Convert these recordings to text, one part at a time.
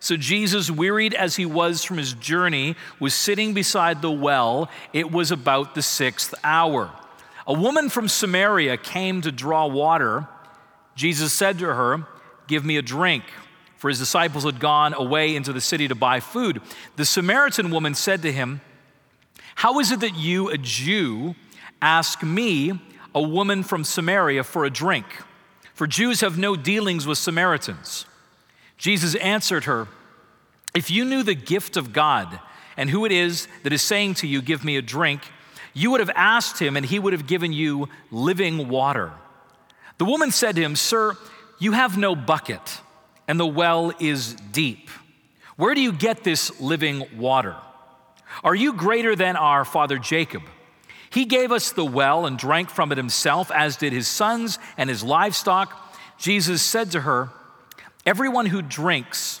So Jesus, wearied as he was from his journey, was sitting beside the well. It was about the sixth hour. A woman from Samaria came to draw water. Jesus said to her, Give me a drink. For his disciples had gone away into the city to buy food. The Samaritan woman said to him, How is it that you, a Jew, ask me, a woman from Samaria, for a drink? For Jews have no dealings with Samaritans. Jesus answered her, If you knew the gift of God and who it is that is saying to you, Give me a drink, you would have asked him, and he would have given you living water. The woman said to him, Sir, you have no bucket, and the well is deep. Where do you get this living water? Are you greater than our father Jacob? He gave us the well and drank from it himself, as did his sons and his livestock. Jesus said to her, Everyone who drinks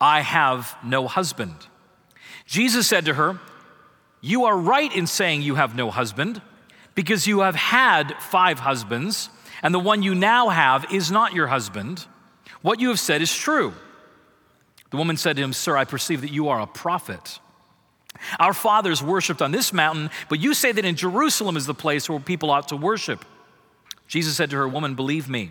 I have no husband. Jesus said to her, You are right in saying you have no husband, because you have had five husbands, and the one you now have is not your husband. What you have said is true. The woman said to him, Sir, I perceive that you are a prophet. Our fathers worshiped on this mountain, but you say that in Jerusalem is the place where people ought to worship. Jesus said to her, Woman, believe me.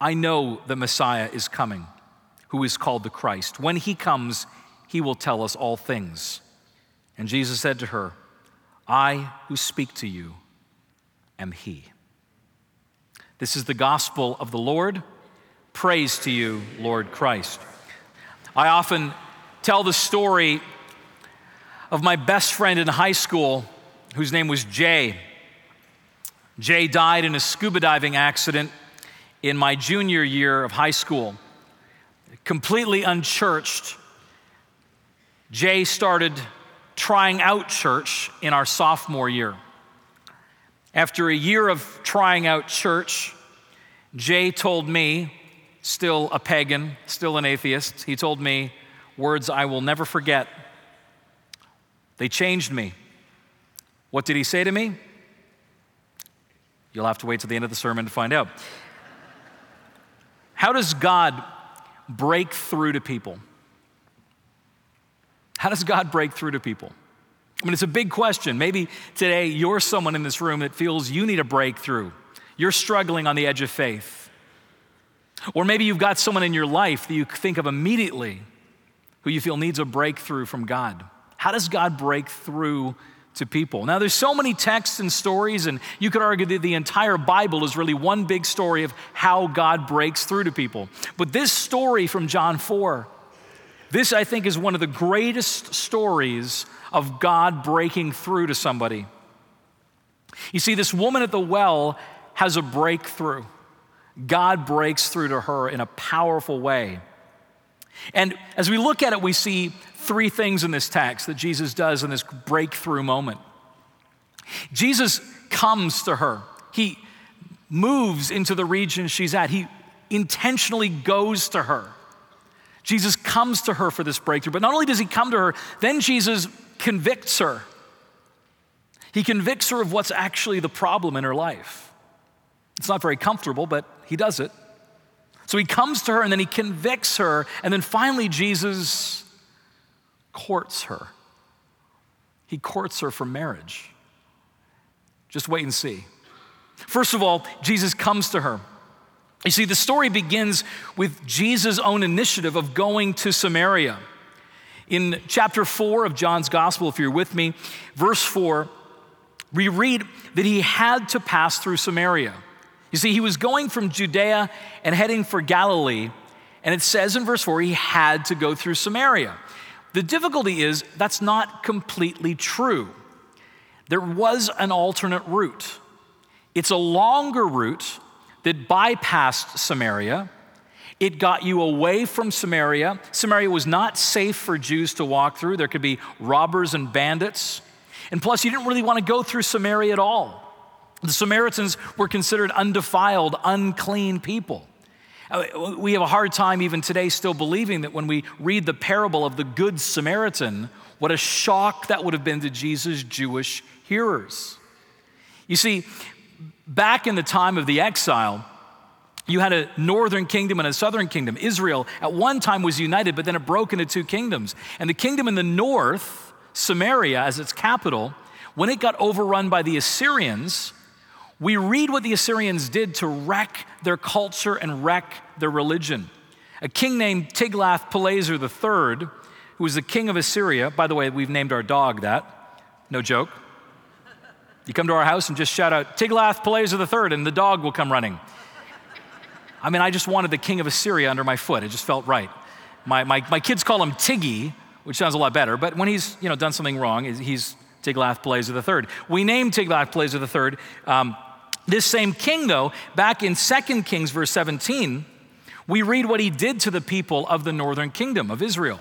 I know the Messiah is coming, who is called the Christ. When he comes, he will tell us all things. And Jesus said to her, I who speak to you am he. This is the gospel of the Lord. Praise to you, Lord Christ. I often tell the story of my best friend in high school, whose name was Jay. Jay died in a scuba diving accident in my junior year of high school. Completely unchurched, Jay started trying out church in our sophomore year. After a year of trying out church, Jay told me, still a pagan, still an atheist, he told me words I will never forget. They changed me. What did he say to me? You'll have to wait till the end of the sermon to find out. How does God break through to people? How does God break through to people? I mean, it's a big question. Maybe today you're someone in this room that feels you need a breakthrough. You're struggling on the edge of faith. Or maybe you've got someone in your life that you think of immediately who you feel needs a breakthrough from God. How does God break through to people. Now, there's so many texts and stories, and you could argue that the entire Bible is really one big story of how God breaks through to people. But this story from John 4, this I think is one of the greatest stories of God breaking through to somebody. You see, this woman at the well has a breakthrough. God breaks through to her in a powerful way. And as we look at it, we see three things in this text that Jesus does in this breakthrough moment. Jesus comes to her, he moves into the region she's at, he intentionally goes to her. Jesus comes to her for this breakthrough, but not only does he come to her, then Jesus convicts her. He convicts her of what's actually the problem in her life. It's not very comfortable, but he does it. So he comes to her and then he convicts her, and then finally, Jesus courts her. He courts her for marriage. Just wait and see. First of all, Jesus comes to her. You see, the story begins with Jesus' own initiative of going to Samaria. In chapter 4 of John's Gospel, if you're with me, verse 4, we read that he had to pass through Samaria. You see, he was going from Judea and heading for Galilee, and it says in verse 4 he had to go through Samaria. The difficulty is that's not completely true. There was an alternate route. It's a longer route that bypassed Samaria. It got you away from Samaria. Samaria was not safe for Jews to walk through. There could be robbers and bandits. And plus, you didn't really want to go through Samaria at all. The Samaritans were considered undefiled, unclean people. We have a hard time even today still believing that when we read the parable of the Good Samaritan, what a shock that would have been to Jesus' Jewish hearers. You see, back in the time of the exile, you had a northern kingdom and a southern kingdom. Israel at one time was united, but then it broke into two kingdoms. And the kingdom in the north, Samaria as its capital, when it got overrun by the Assyrians, we read what the Assyrians did to wreck their culture and wreck their religion. A king named Tiglath-Pileser III, who was the king of Assyria, by the way, we've named our dog that, no joke. You come to our house and just shout out, Tiglath-Pileser III, and the dog will come running. I mean, I just wanted the king of Assyria under my foot. It just felt right. My, my, my kids call him Tiggy, which sounds a lot better, but when he's you know, done something wrong, he's Tiglath-Pileser III. We named Tiglath-Pileser III um, this same king, though, back in 2 Kings, verse 17, we read what he did to the people of the northern kingdom of Israel,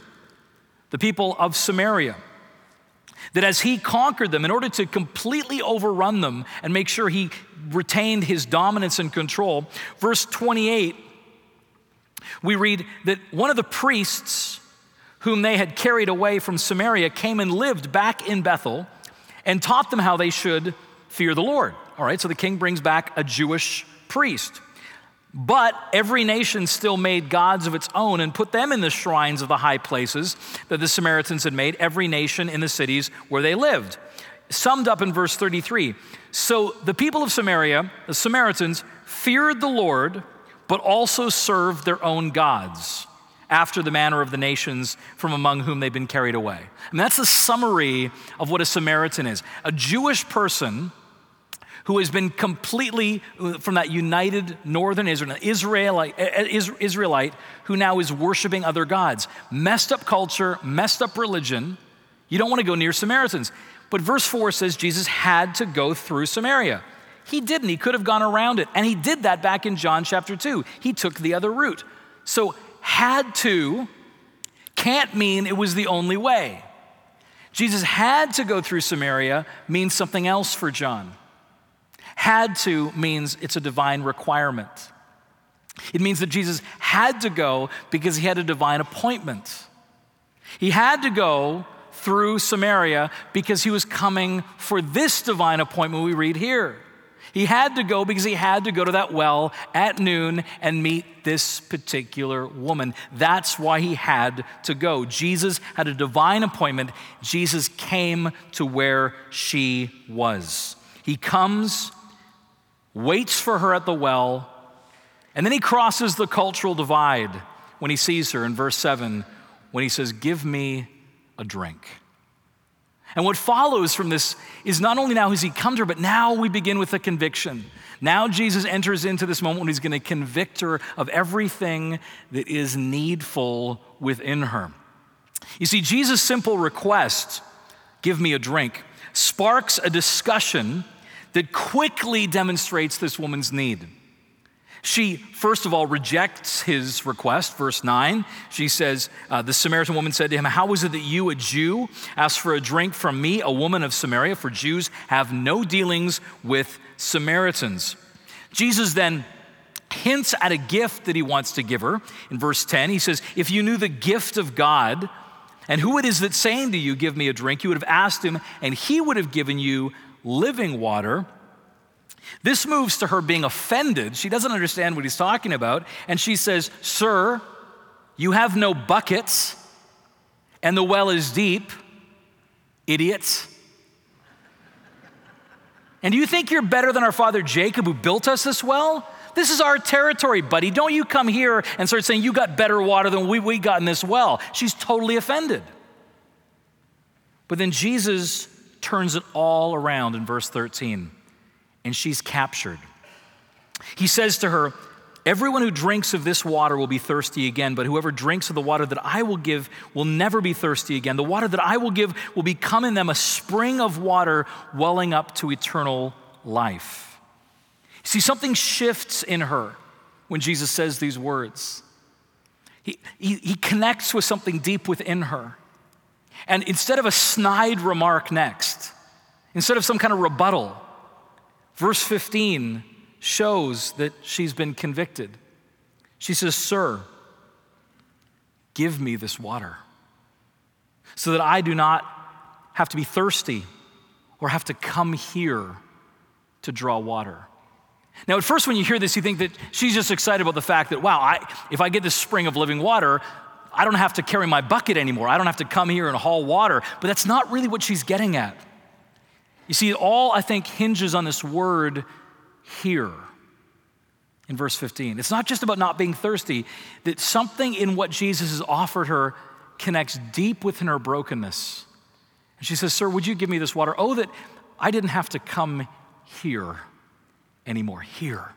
the people of Samaria. That as he conquered them, in order to completely overrun them and make sure he retained his dominance and control, verse 28, we read that one of the priests whom they had carried away from Samaria came and lived back in Bethel and taught them how they should fear the Lord. All right, so the king brings back a Jewish priest. But every nation still made gods of its own and put them in the shrines of the high places that the Samaritans had made, every nation in the cities where they lived. Summed up in verse 33. So the people of Samaria, the Samaritans, feared the Lord, but also served their own gods after the manner of the nations from among whom they've been carried away. And that's a summary of what a Samaritan is a Jewish person who has been completely uh, from that united northern Israel, Israelite, uh, uh, Israelite who now is worshiping other gods. Messed up culture, messed up religion. You don't want to go near Samaritans. But verse 4 says Jesus had to go through Samaria. He didn't. He could have gone around it. And he did that back in John chapter 2. He took the other route. So, had to can't mean it was the only way. Jesus had to go through Samaria means something else for John. Had to means it's a divine requirement. It means that Jesus had to go because he had a divine appointment. He had to go through Samaria because he was coming for this divine appointment we read here. He had to go because he had to go to that well at noon and meet this particular woman. That's why he had to go. Jesus had a divine appointment. Jesus came to where she was. He comes waits for her at the well, and then he crosses the cultural divide when he sees her in verse 7 when he says, Give me a drink. And what follows from this is not only now has he come to her, but now we begin with a conviction. Now Jesus enters into this moment when he's going to convict her of everything that is needful within her. You see, Jesus' simple request, give me a drink, sparks a discussion that quickly demonstrates this woman's need. She, first of all, rejects his request. Verse 9, she says, uh, The Samaritan woman said to him, How is it that you, a Jew, ask for a drink from me, a woman of Samaria? For Jews have no dealings with Samaritans. Jesus then hints at a gift that he wants to give her. In verse 10, he says, If you knew the gift of God and who it is that's saying to you, Give me a drink, you would have asked him, and he would have given you living water. This moves to her being offended. She doesn't understand what he's talking about. And she says, Sir, you have no buckets, and the well is deep. Idiots. And do you think you're better than our father Jacob, who built us this well? This is our territory, buddy. Don't you come here and start saying you got better water than we, we got in this well. She's totally offended. But then Jesus turns it all around in verse 13, and she's captured. He says to her, Everyone who drinks of this water will be thirsty again, but whoever drinks of the water that I will give will never be thirsty again. The water that I will give will become in them a spring of water welling up to eternal life. See, something shifts in her when Jesus says these words. He, he, he connects with something deep within her. And instead of a snide remark next, instead of some kind of rebuttal, verse 15 shows that she's been convicted. She says, Sir, give me this water so that I do not have to be thirsty or have to come here to draw water. Now, at first, when you hear this, you think that she's just excited about the fact that, wow, I, if I get this spring of living water, I don't have to carry my bucket anymore. I don't have to come here and haul water. But that's not really what she's getting at. You see, all, I think, hinges on this word here in verse 15. It's not just about not being thirsty, that something in what Jesus has offered her connects deep within her brokenness. And she says, Sir, would you give me this water? Oh, that I didn't have to come here anymore. Here.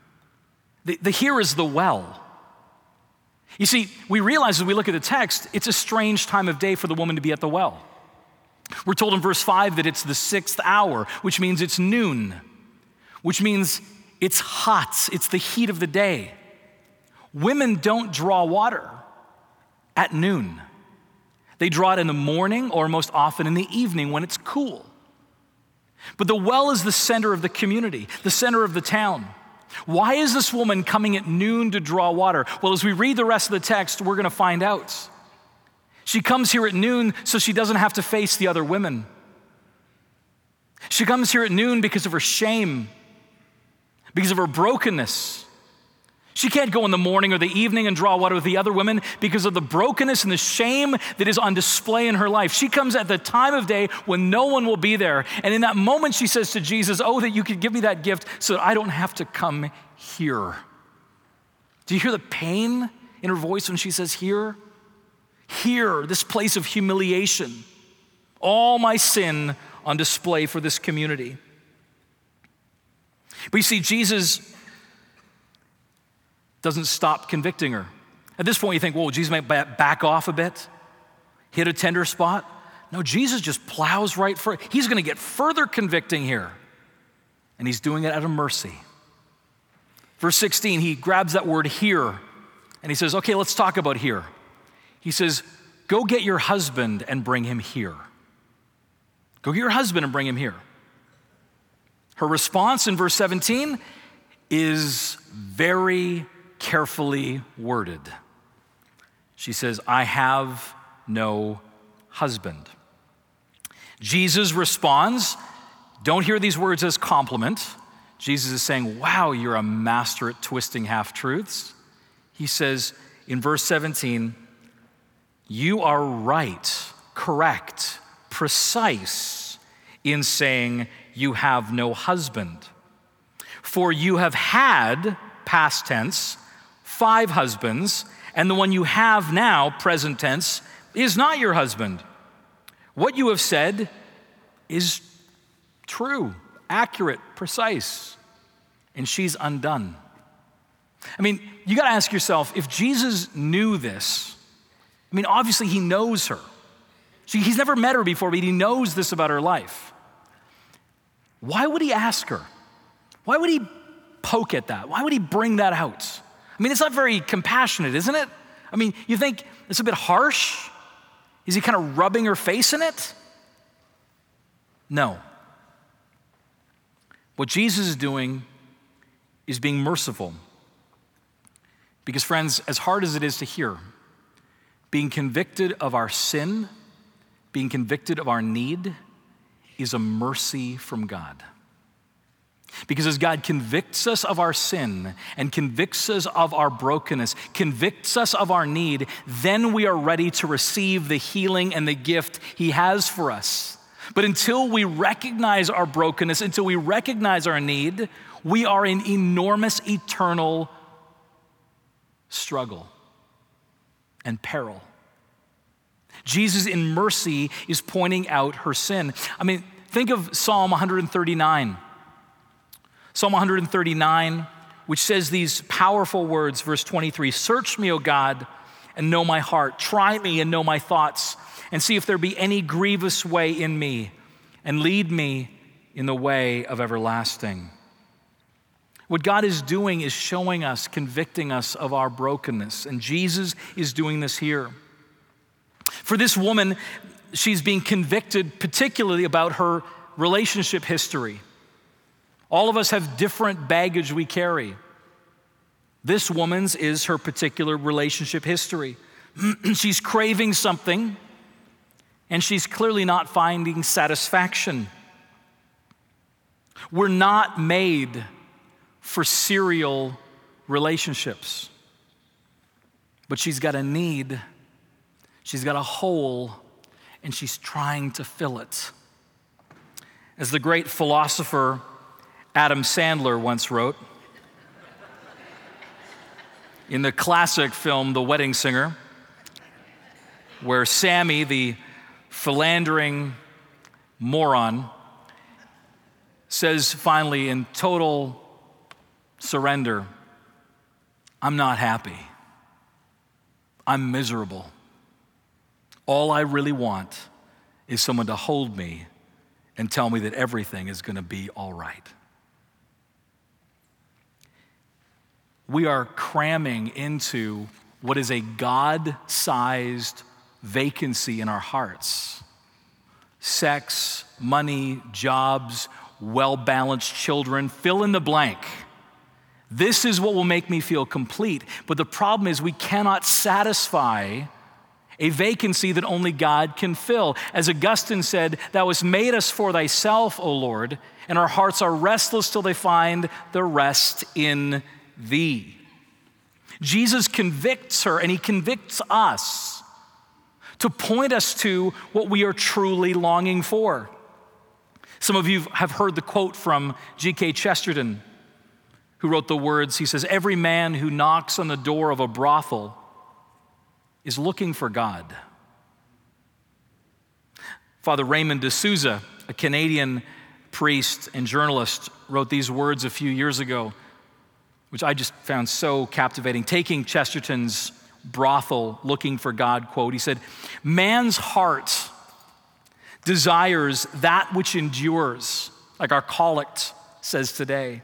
The, the here is the well. You see, we realize as we look at the text, it's a strange time of day for the woman to be at the well. We're told in verse 5 that it's the sixth hour, which means it's noon, which means it's hot, it's the heat of the day. Women don't draw water at noon. They draw it in the morning or most often in the evening when it's cool. But the well is the center of the community, the center of the town. Why is this woman coming at noon to draw water? Well, as we read the rest of the text, we're going to find out. She comes here at noon so she doesn't have to face the other women. She comes here at noon because of her shame because of her brokenness. She can't go in the morning or the evening and draw water with the other women because of the brokenness and the shame that is on display in her life. She comes at the time of day when no one will be there. And in that moment, she says to Jesus, Oh, that you could give me that gift so that I don't have to come here. Do you hear the pain in her voice when she says, Here? Here, this place of humiliation. All my sin on display for this community. But you see, Jesus doesn't stop convicting her. At this point, you think, well, Jesus might back off a bit, hit a tender spot. No, Jesus just plows right for it. He's going to get further convicting here. And he's doing it out of mercy. Verse 16, he grabs that word here and he says, okay, let's talk about here. He says, go get your husband and bring him here. Go get your husband and bring him here. Her response in verse 17 is very carefully worded. She says, I have no husband. Jesus responds, don't hear these words as compliment. Jesus is saying, Wow, you're a master at twisting half truths. He says in verse 17, You are right, correct, precise in saying you have no husband. For you have had, past tense, five husbands, and the one you have now, present tense, is not your husband. What you have said is true, accurate, precise, and she's undone. I mean, you got to ask yourself if Jesus knew this, I mean, obviously he knows her. he's never met her before, but he knows this about her life. Why would he ask her? Why would he poke at that? Why would he bring that out? I mean, it's not very compassionate, isn't it? I mean, you think it's a bit harsh? Is he kind of rubbing her face in it? No. What Jesus is doing is being merciful. Because, friends, as hard as it is to hear, being convicted of our sin, being convicted of our need, is a mercy from God. Because as God convicts us of our sin and convicts us of our brokenness, convicts us of our need, then we are ready to receive the healing and the gift He has for us. But until we recognize our brokenness, until we recognize our need, we are in enormous eternal struggle and peril. Jesus, in mercy, is pointing out her sin. I mean, think of Psalm 139. Psalm 139, which says these powerful words, verse 23 Search me, O God, and know my heart. Try me and know my thoughts, and see if there be any grievous way in me, and lead me in the way of everlasting. What God is doing is showing us, convicting us of our brokenness, and Jesus is doing this here. For this woman, she's being convicted particularly about her relationship history. All of us have different baggage we carry. This woman's is her particular relationship history. she's craving something, and she's clearly not finding satisfaction. We're not made for serial relationships, but she's got a need, she's got a hole, and she's trying to fill it. As the great philosopher Adam Sandler once wrote. In the classic film, The Wedding Singer, where Sammy, the philandering moron, says finally in total surrender, I'm not happy. I'm miserable. All I really want is someone to hold me and tell me that everything is going to be all right. We are cramming into what is a God sized vacancy in our hearts sex, money, jobs, well balanced children, fill in the blank. This is what will make me feel complete. But the problem is, we cannot satisfy a vacancy that only God can fill. As Augustine said, Thou hast made us for thyself, O Lord, and our hearts are restless till they find the rest in thee. Jesus convicts her and he convicts us to point us to what we are truly longing for. Some of you have heard the quote from G.K. Chesterton, who wrote the words He says, Every man who knocks on the door of a brothel is looking for God. Father Raymond de Souza, a Canadian priest and journalist, wrote these words a few years ago which I just found so captivating. Taking Chesterton's brothel looking for God quote, he said, Man's heart desires that which endures, like our collect says today.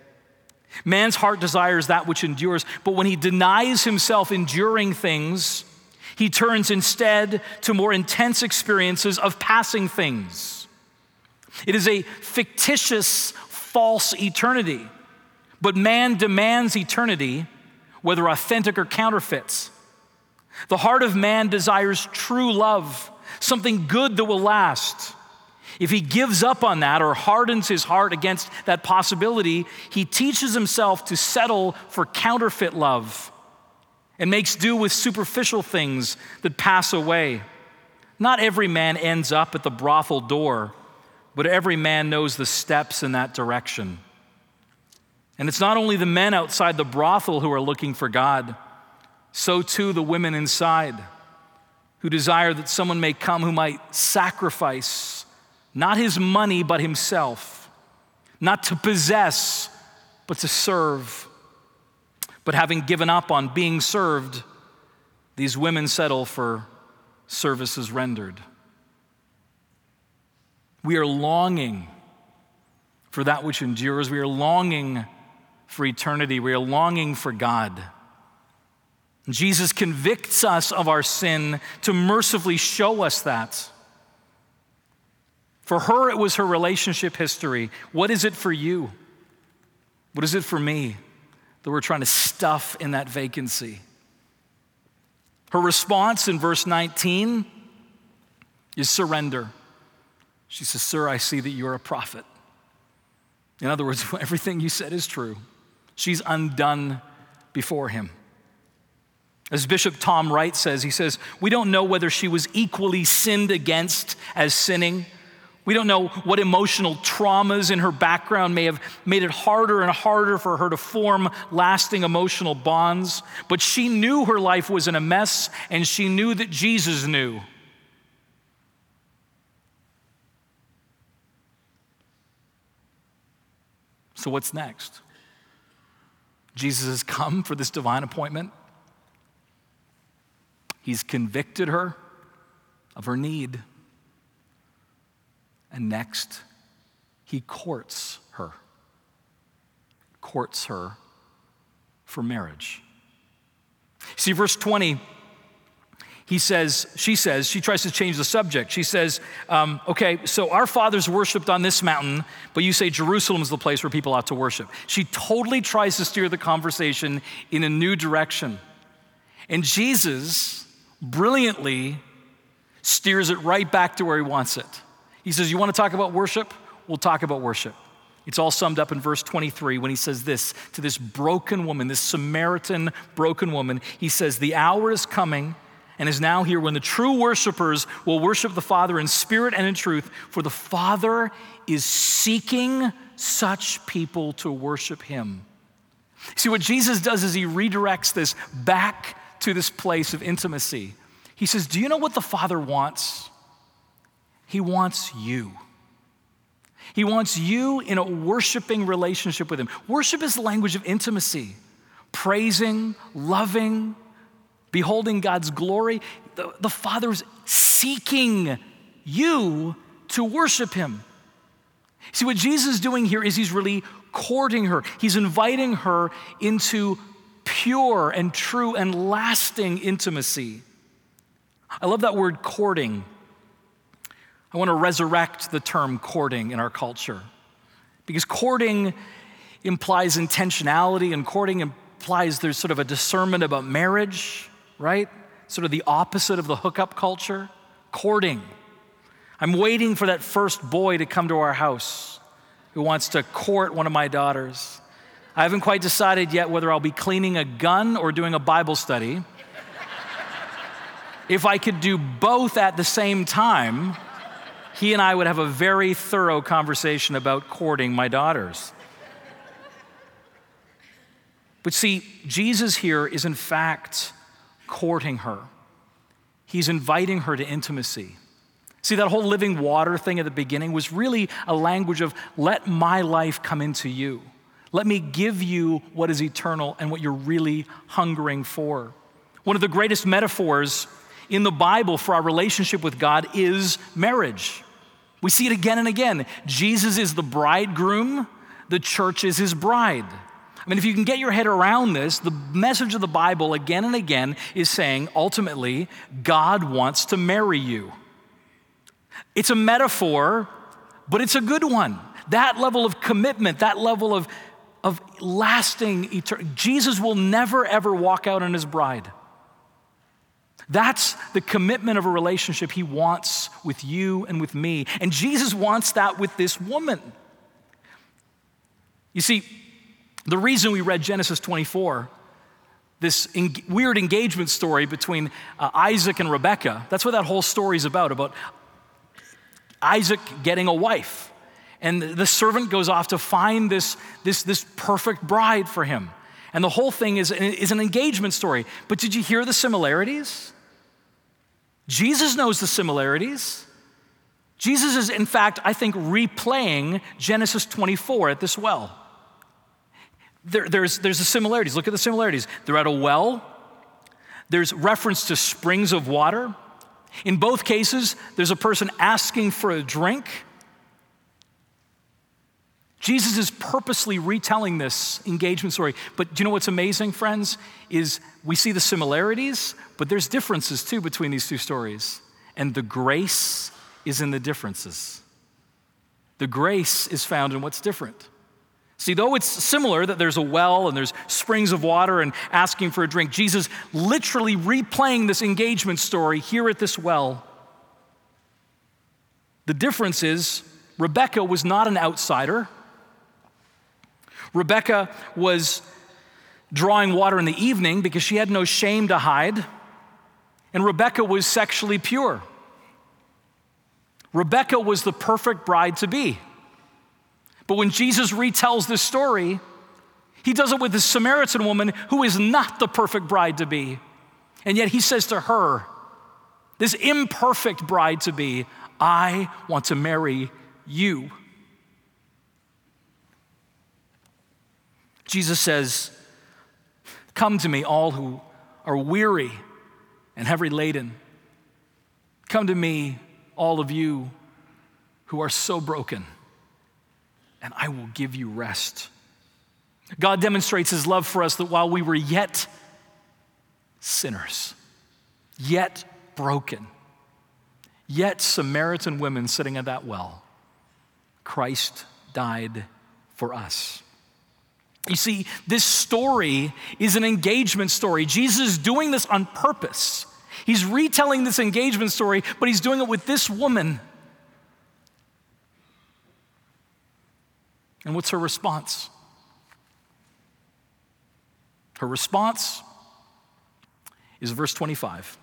Man's heart desires that which endures, but when he denies himself enduring things, he turns instead to more intense experiences of passing things. It is a fictitious, false eternity. But man demands eternity, whether authentic or counterfeits. The heart of man desires true love, something good that will last. If he gives up on that or hardens his heart against that possibility, he teaches himself to settle for counterfeit love and makes do with superficial things that pass away. Not every man ends up at the brothel door, but every man knows the steps in that direction. And it's not only the men outside the brothel who are looking for God, so too the women inside who desire that someone may come who might sacrifice not his money, but himself, not to possess, but to serve. But having given up on being served, these women settle for services rendered. We are longing for that which endures. We are longing for eternity. We are longing for God. Jesus convicts us of our sin to mercifully show us that. For her, it was her relationship history. What is it for you? What is it for me that we're trying to stuff in that vacancy? Her response in verse 19 is surrender. She says, Sir, I see that you're a prophet. In other words, everything you said is true. She's undone before him. As Bishop Tom Wright says, he says, We don't know whether she was equally sinned against as sinning. We don't know what emotional traumas in her background may have made it harder and harder for her to form lasting emotional bonds. But she knew her life was in a mess, and she knew that Jesus knew. So, what's next? Jesus has come for this divine appointment. He's convicted her of her need. And next, he courts her. Courts her for marriage. See, verse 20 he says, she says, she tries to change the subject. She says, um, okay, so our fathers worshiped on this mountain, but you say Jerusalem is the place where people ought to worship. She totally tries to steer the conversation in a new direction. And Jesus brilliantly steers it right back to where he wants it. He says, You want to talk about worship? We'll talk about worship. It's all summed up in verse 23 when he says this to this broken woman, this Samaritan broken woman. He says, The hour is coming and is now here when the true worshipers will worship the Father in spirit and in truth, for the Father is seeking such people to worship him. See, what Jesus does is he redirects this back to this place of intimacy. He says, Do you know what the Father wants? He wants you. He wants you in a worshiping relationship with Him. Worship is the language of intimacy, praising, loving, beholding God's glory. The, the Father's seeking you to worship Him. See, what Jesus is doing here is He's really courting her, He's inviting her into pure and true and lasting intimacy. I love that word courting. I want to resurrect the term courting in our culture because courting implies intentionality and courting implies there's sort of a discernment about marriage right? Sort of the opposite of the hookup culture, courting. I'm waiting for that first boy to come to our house who wants to court one of my daughters. I haven't quite decided yet whether I'll be cleaning a gun or doing a Bible study. if I could do both at the same time, he and I would have a very thorough conversation about courting my daughters. But see, Jesus here is in fact courting her, he's inviting her to intimacy. See, that whole living water thing at the beginning was really a language of let my life come into you. Let me give you what is eternal and what you're really hungering for. One of the greatest metaphors in the Bible for our relationship with God is marriage. We see it again and again. Jesus is the bridegroom, the church is his bride. I mean, if you can get your head around this, the message of the Bible again and again is saying ultimately, God wants to marry you. It's a metaphor, but it's a good one. That level of commitment, that level of, of lasting eternity. Jesus will never, ever walk out on his bride. That's the commitment of a relationship he wants with you and with me. And Jesus wants that with this woman. You see, the reason we read Genesis 24, this en- weird engagement story between uh, Isaac and Rebekah, that's what that whole story is about, about Isaac getting a wife. And the servant goes off to find this, this, this perfect bride for him. And the whole thing is, is an engagement story. But did you hear the similarities? Jesus knows the similarities. Jesus is, in fact, I think, replaying Genesis 24 at this well there, there's, there's the similarities. Look at the similarities. They're at a well, there's reference to springs of water. In both cases, there's a person asking for a drink. Jesus is purposely retelling this engagement story. But do you know what's amazing, friends? Is we see the similarities, but there's differences too between these two stories. And the grace is in the differences. The grace is found in what's different. See, though it's similar that there's a well and there's springs of water and asking for a drink, Jesus literally replaying this engagement story here at this well. The difference is Rebecca was not an outsider. Rebecca was drawing water in the evening because she had no shame to hide, and Rebecca was sexually pure. Rebecca was the perfect bride to be. But when Jesus retells this story, he does it with this Samaritan woman who is not the perfect bride to be. And yet he says to her, this imperfect bride to be, I want to marry you. Jesus says, Come to me, all who are weary and heavy laden. Come to me, all of you who are so broken, and I will give you rest. God demonstrates his love for us that while we were yet sinners, yet broken, yet Samaritan women sitting at that well, Christ died for us. You see, this story is an engagement story. Jesus is doing this on purpose. He's retelling this engagement story, but he's doing it with this woman. And what's her response? Her response is verse 25.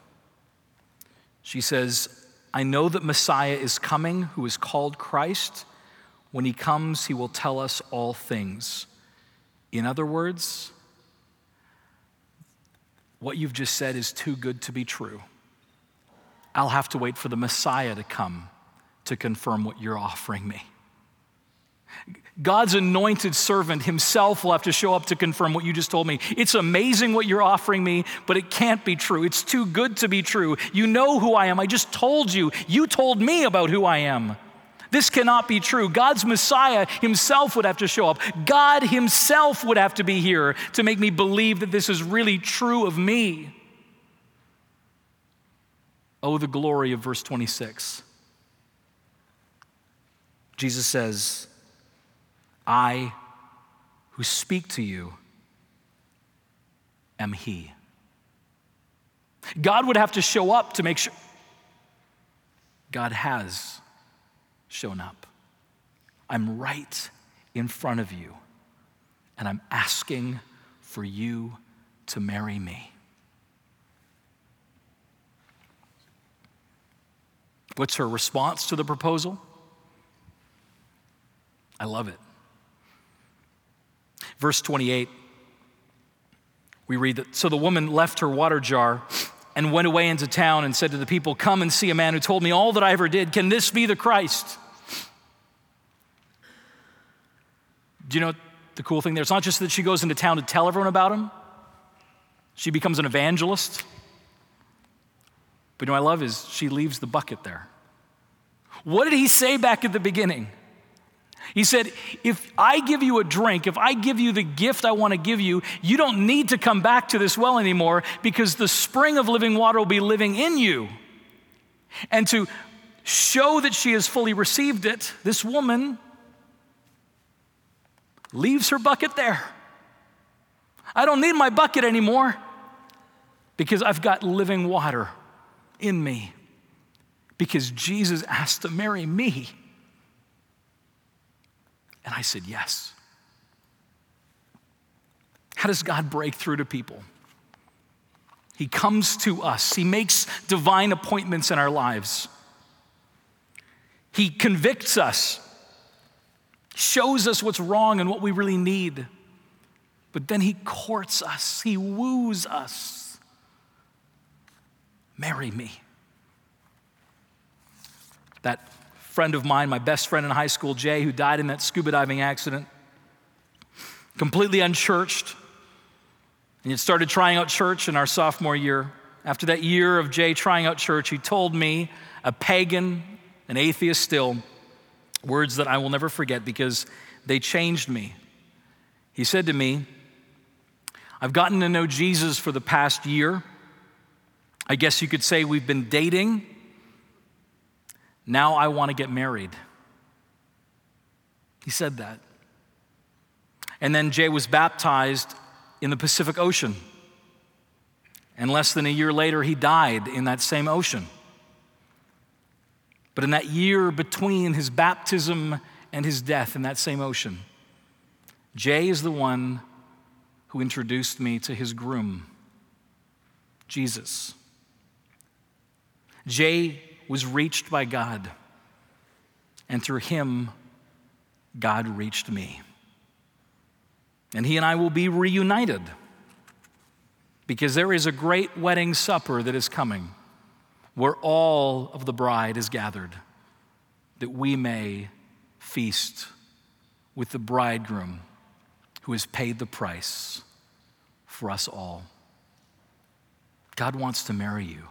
She says, I know that Messiah is coming, who is called Christ. When he comes, he will tell us all things. In other words, what you've just said is too good to be true. I'll have to wait for the Messiah to come to confirm what you're offering me. God's anointed servant himself will have to show up to confirm what you just told me. It's amazing what you're offering me, but it can't be true. It's too good to be true. You know who I am. I just told you. You told me about who I am. This cannot be true. God's Messiah himself would have to show up. God himself would have to be here to make me believe that this is really true of me. Oh, the glory of verse 26. Jesus says, I who speak to you am He. God would have to show up to make sure. God has shown up. I'm right in front of you, and I'm asking for you to marry me. What's her response to the proposal? I love it. Verse 28, we read that So the woman left her water jar and went away into town and said to the people, Come and see a man who told me all that I ever did. Can this be the Christ? Do you know the cool thing there? It's not just that she goes into town to tell everyone about him, she becomes an evangelist. But you know what I love is she leaves the bucket there. What did he say back at the beginning? He said, If I give you a drink, if I give you the gift I want to give you, you don't need to come back to this well anymore because the spring of living water will be living in you. And to show that she has fully received it, this woman leaves her bucket there. I don't need my bucket anymore because I've got living water in me because Jesus asked to marry me. And I said, Yes. How does God break through to people? He comes to us, He makes divine appointments in our lives. He convicts us, shows us what's wrong and what we really need. But then He courts us, He woos us. Marry me. That friend of mine, my best friend in high school, Jay, who died in that scuba diving accident, completely unchurched. And he started trying out church in our sophomore year. After that year of Jay trying out church, he told me, a pagan, an atheist still, words that I will never forget because they changed me. He said to me, I've gotten to know Jesus for the past year. I guess you could say we've been dating now I want to get married. He said that. And then Jay was baptized in the Pacific Ocean. And less than a year later, he died in that same ocean. But in that year between his baptism and his death in that same ocean, Jay is the one who introduced me to his groom, Jesus. Jay was reached by God, and through him, God reached me. And he and I will be reunited because there is a great wedding supper that is coming where all of the bride is gathered that we may feast with the bridegroom who has paid the price for us all. God wants to marry you.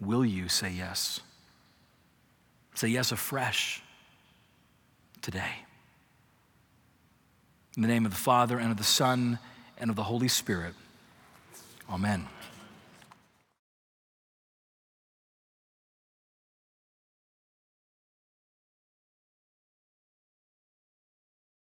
Will you say yes? Say yes afresh today. In the name of the Father, and of the Son, and of the Holy Spirit. Amen.